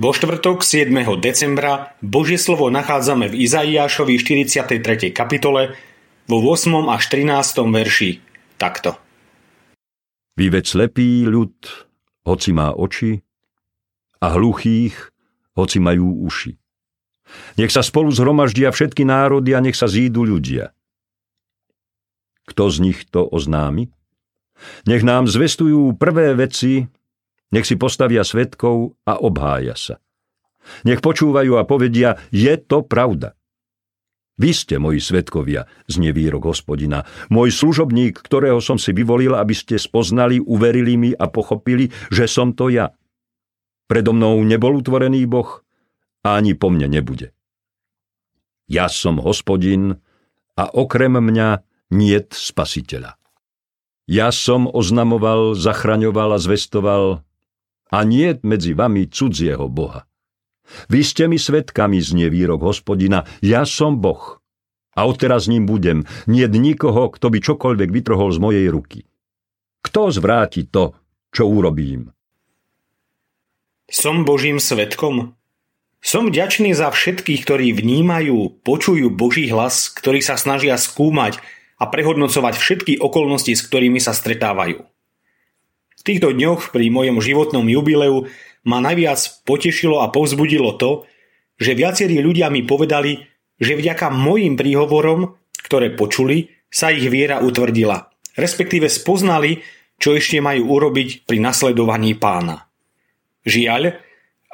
Vo štvrtok 7. decembra Božie slovo nachádzame v Izaiášovi 43. kapitole vo 8. až 13. verši takto. Vy veď slepý ľud, hoci má oči, a hluchých, hoci majú uši. Nech sa spolu zhromaždia všetky národy a nech sa zídu ľudia. Kto z nich to oznámi? Nech nám zvestujú prvé veci, nech si postavia svetkov a obhája sa. Nech počúvajú a povedia, je to pravda. Vy ste moji svetkovia, znie výrok hospodina. Môj služobník, ktorého som si vyvolil, aby ste spoznali, uverili mi a pochopili, že som to ja. Predo mnou nebol utvorený Boh a ani po mne nebude. Ja som hospodin a okrem mňa niet spasiteľa. Ja som oznamoval, zachraňoval a zvestoval a nie medzi vami cudzieho Boha. Vy ste mi svetkami znie výrok hospodina, ja som Boh. A odteraz ním budem, nie nikoho, kto by čokoľvek vytrhol z mojej ruky. Kto zvráti to, čo urobím? Som Božím svetkom? Som vďačný za všetkých, ktorí vnímajú, počujú Boží hlas, ktorí sa snažia skúmať a prehodnocovať všetky okolnosti, s ktorými sa stretávajú. V týchto dňoch pri mojom životnom jubileu ma najviac potešilo a povzbudilo to, že viacerí ľudia mi povedali, že vďaka mojim príhovorom, ktoré počuli, sa ich viera utvrdila, respektíve spoznali, čo ešte majú urobiť pri nasledovaní pána. Žiaľ,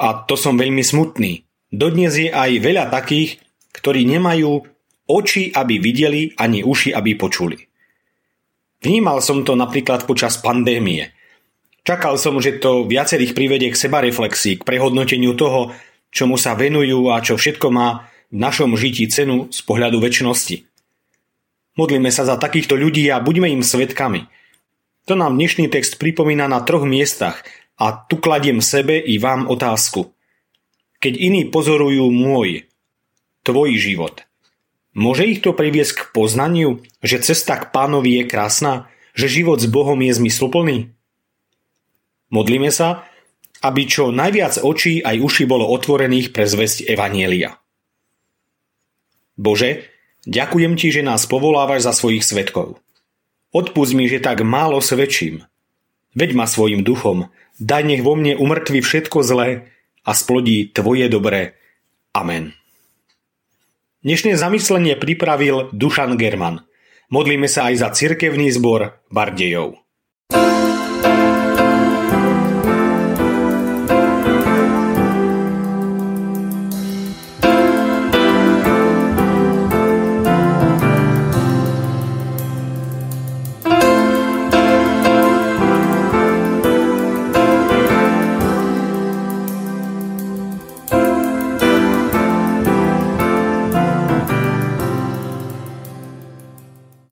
a to som veľmi smutný, dodnes je aj veľa takých, ktorí nemajú oči, aby videli, ani uši, aby počuli. Vnímal som to napríklad počas pandémie – Čakal som, že to viacerých privedie k sebareflexii, k prehodnoteniu toho, čomu sa venujú a čo všetko má v našom žití cenu z pohľadu väčšnosti. Modlíme sa za takýchto ľudí a buďme im svetkami. To nám dnešný text pripomína na troch miestach a tu kladiem sebe i vám otázku. Keď iní pozorujú môj, tvoj život, môže ich to priviesť k poznaniu, že cesta k pánovi je krásna, že život s Bohom je zmysluplný? Modlíme sa, aby čo najviac očí aj uši bolo otvorených pre zväzť Evanielia. Bože, ďakujem Ti, že nás povolávaš za svojich svetkov. Odpust mi, že tak málo svedčím. Veď ma svojim duchom, daj nech vo mne umrtvi všetko zlé a splodí Tvoje dobré. Amen. Dnešné zamyslenie pripravil Dušan German. Modlíme sa aj za cirkevný zbor Bardejov.